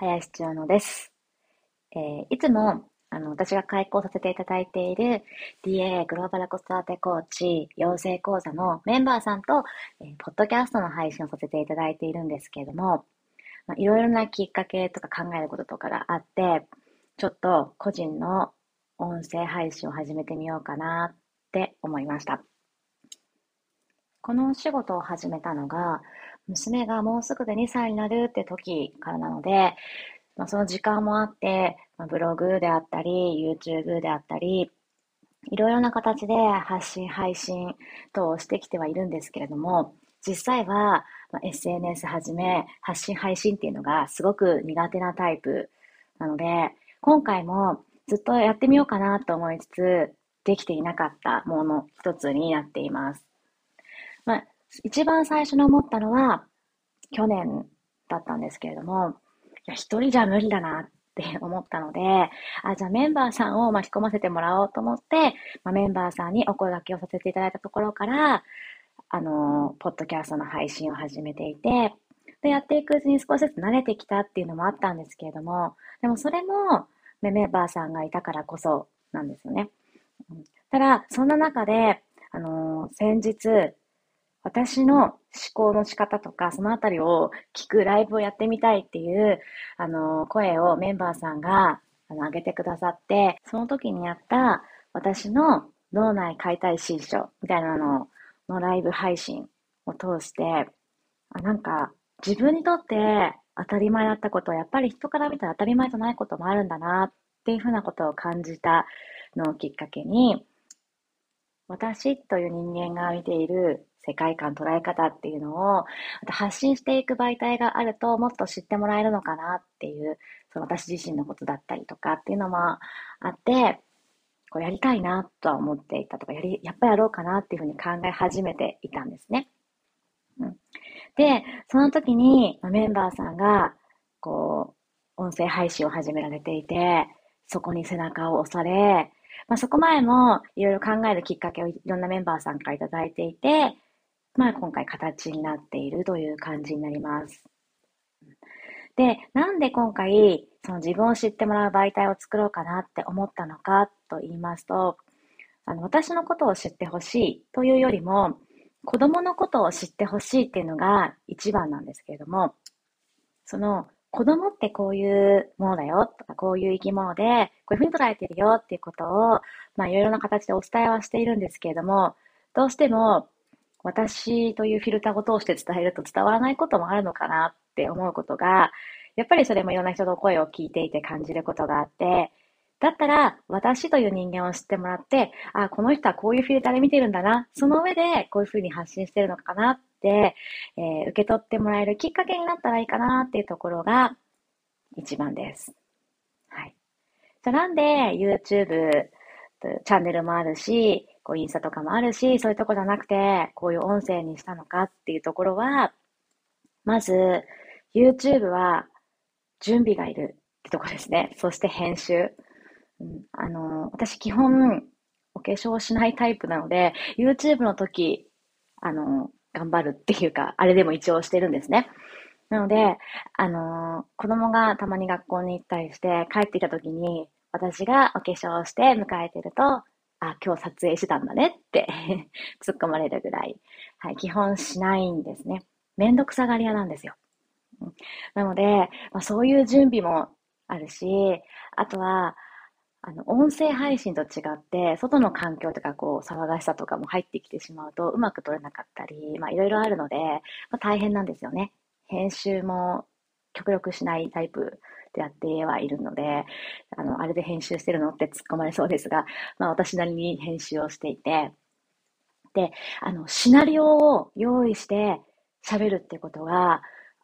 林千代野です。えー、いつも、あの、私が開講させていただいている DA グローバル子育てコーチ養成講座のメンバーさんと、えー、ポッドキャストの配信をさせていただいているんですけれども、まあ、いろいろなきっかけとか考えることとかがあって、ちょっと個人の音声配信を始めてみようかなって思いました。このお仕事を始めたのが、娘がもうすぐで2歳になるって時からなので、まあ、その時間もあって、まあ、ブログであったり、YouTube であったり、いろいろな形で発信、配信等をしてきてはいるんですけれども、実際は、まあ、SNS はじめ発信、配信っていうのがすごく苦手なタイプなので、今回もずっとやってみようかなと思いつつ、できていなかったもの一つになっています。まあ、一番最初に思ったのは、去年だったんですけれども、いや、一人じゃ無理だなって 思ったので、あ、じゃあメンバーさんを巻き込ませてもらおうと思って、まあ、メンバーさんにお声掛けをさせていただいたところから、あの、ポッドキャストの配信を始めていて、で、やっていくうちに少しずつ慣れてきたっていうのもあったんですけれども、でもそれも、メンバーさんがいたからこそなんですよね。ただ、そんな中で、あの先日、私の思考の仕方とか、そのあたりを聞くライブをやってみたいっていう、あの、声をメンバーさんが、あの、上げてくださって、その時にやった私の脳内解体新書みたいなののライブ配信を通して、あなんか、自分にとって当たり前だったことは、やっぱり人から見たら当たり前じゃないこともあるんだなっていうふうなことを感じたのをきっかけに、私という人間が見ている世界観、捉え方っていうのを発信していく媒体があるともっと知ってもらえるのかなっていう、その私自身のことだったりとかっていうのもあって、こうやりたいなとは思っていたとか、やり、やっぱりやろうかなっていうふうに考え始めていたんですね。うん、で、その時にメンバーさんが、こう、音声配信を始められていて、そこに背中を押され、まあ、そこ前もいろいろ考えるきっかけをいろんなメンバーさんからいただいていて、まあ、今回形になっているという感じになります。で、なんで今回、その自分を知ってもらう媒体を作ろうかなって思ったのかと言いますと、あの、私のことを知ってほしいというよりも、子供のことを知ってほしいっていうのが一番なんですけれども、その子供ってこういうものだよとか、こういう生き物で、こういうふうに捉えてるよっていうことを、まあいろいろな形でお伝えはしているんですけれども、どうしても私というフィルターを通して伝えると伝わらないこともあるのかなって思うことが、やっぱりそれもいろんな人の声を聞いていて感じることがあって、だったら、私という人間を知ってもらって、あ、この人はこういうフィルターで見てるんだな。その上で、こういうふうに発信してるのかなって、えー、受け取ってもらえるきっかけになったらいいかなっていうところが、一番です。はい。じゃあなんで YouTube チャンネルもあるし、こうインスタとかもあるし、そういうとこじゃなくて、こういう音声にしたのかっていうところは、まず、YouTube は準備がいるってとこですね。そして編集。うん、あの、私基本、お化粧しないタイプなので、YouTube の時、あの、頑張るっていうか、あれでも一応してるんですね。なので、あの子供がたまに学校に行ったりして、帰ってきた時に、私がお化粧をして迎えてると、あ、今日撮影してたんだねって 突っ込まれるぐらい、はい、基本しないんですね。めんどくさがり屋なんですよ。なので、まあ、そういう準備もあるし、あとは、あの、音声配信と違って、外の環境とか、こう、騒がしさとかも入ってきてしまうと、うまく撮れなかったり、まあ、いろいろあるので、まあ、大変なんですよね。編集も極力しないタイプでやってはいるので、あの、あれで編集してるのって突っ込まれそうですが、まあ私なりに編集をしていて、で、あの、シナリオを用意して喋るってことは、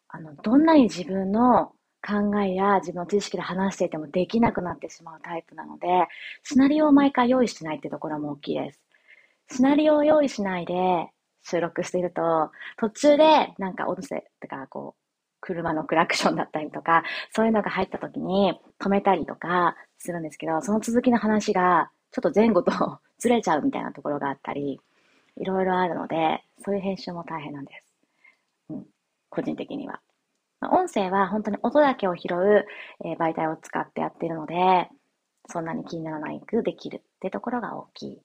あの、どんなに自分の考えや自分の知識で話していてもできなくなってしまうタイプなので、シナリオを毎回用意してないってところも大きいです。シナリオを用意しないで収録していると、途中でなんか音声とかこう、車のクラクションだったりとか、そういうのが入った時に止めたりとかするんですけど、その続きの話がちょっと前後と ずれちゃうみたいなところがあったり、いろいろあるので、そういう編集も大変なんです。うん、個人的には。音声は本当に音だけを拾う、え、媒体を使ってやってるので、そんなに気にならないくできるってところが大きい。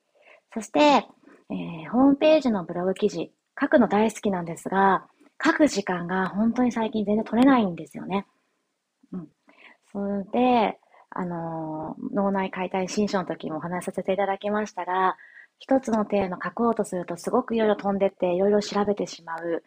そして、えー、ホームページのブログ記事、書くの大好きなんですが、書く時間が本当に最近全然取れないんですよね。うん。それで、あのー、脳内解体新書の時もお話しさせていただきましたが、一つのテーマ書こうとするとすごくいろいろ飛んでっていろいろ調べてしまう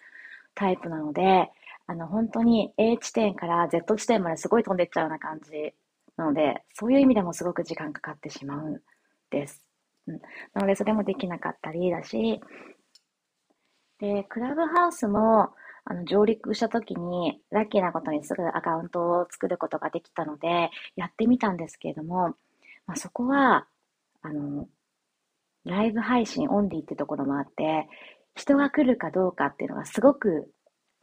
タイプなので、あの、本当に A 地点から Z 地点まですごい飛んでっちゃうような感じなので、そういう意味でもすごく時間かかってしまうんです。うん、なので、それもできなかったりだし、で、クラブハウスも、あの、上陸した時に、ラッキーなことにすぐアカウントを作ることができたので、やってみたんですけれども、まあ、そこは、あの、ライブ配信オンリーってところもあって、人が来るかどうかっていうのがすごく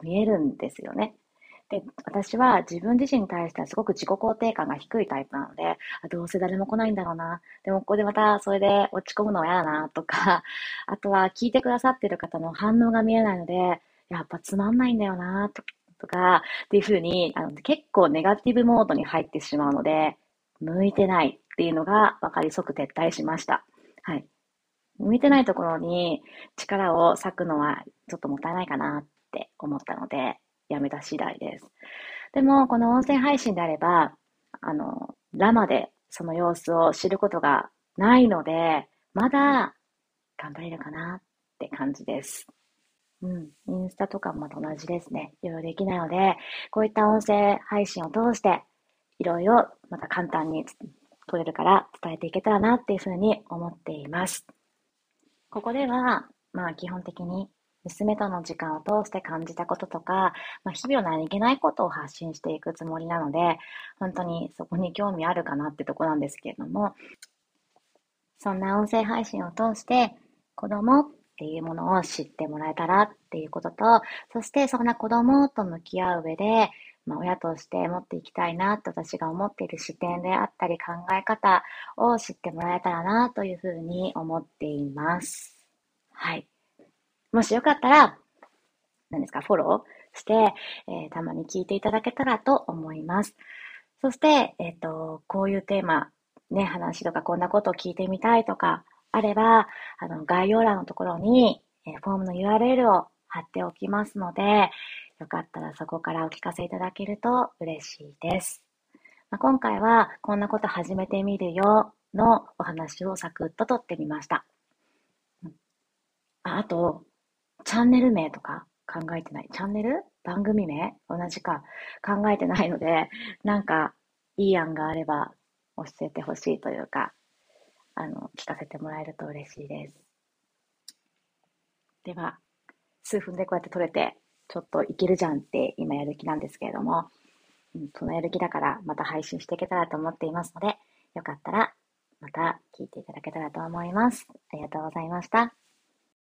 見えるんですよね。で、私は自分自身に対してはすごく自己肯定感が低いタイプなので、どうせ誰も来ないんだろうな。でもここでまたそれで落ち込むのは嫌だなとか、あとは聞いてくださってる方の反応が見えないので、やっぱつまんないんだよなととか、っていうふうにあの結構ネガティブモードに入ってしまうので、向いてないっていうのが分かり即撤退しました。はい。向いてないところに力を割くのはちょっともったいないかなって思ったので、やめた次第です。でも、この音声配信であれば、あの、ラマでその様子を知ることがないので、まだ頑張れるかなって感じです。うん。インスタとかもまた同じですね。いろいろできないので、こういった音声配信を通して、いろいろまた簡単に取れるから伝えていけたらなっていうふうに思っています。ここでは、まあ基本的に娘との時間を通して感じたこととか、まあ、日々の何気ないことを発信していくつもりなので、本当にそこに興味あるかなってとこなんですけれども、そんな音声配信を通して、子供っていうものを知ってもらえたらっていうことと、そしてそんな子供と向き合う上で、まあ、親として持っていきたいなと私が思っている視点であったり考え方を知ってもらえたらなというふうに思っています。はい。もしよかったら、何ですか、フォローして、えー、たまに聞いていただけたらと思います。そして、えっ、ー、と、こういうテーマ、ね、話とかこんなことを聞いてみたいとかあれば、あの、概要欄のところに、え、フォームの URL を貼っておきますので、よかったらそこからお聞かせいただけると嬉しいです。まあ、今回は、こんなこと始めてみるよのお話をサクッと撮ってみました。ああと、チャンネル名とか考えてない？チャンネル？番組名？同じか考えてないので、なんかいい案があれば教えてほしいというか、あの、聞かせてもらえると嬉しいです。では、数分でこうやって撮れて、ちょっといけるじゃんって今やる気なんですけれども、うん、そのやる気だからまた配信していけたらと思っていますので、よかったらまた聞いていただけたらと思います。ありがとうございました。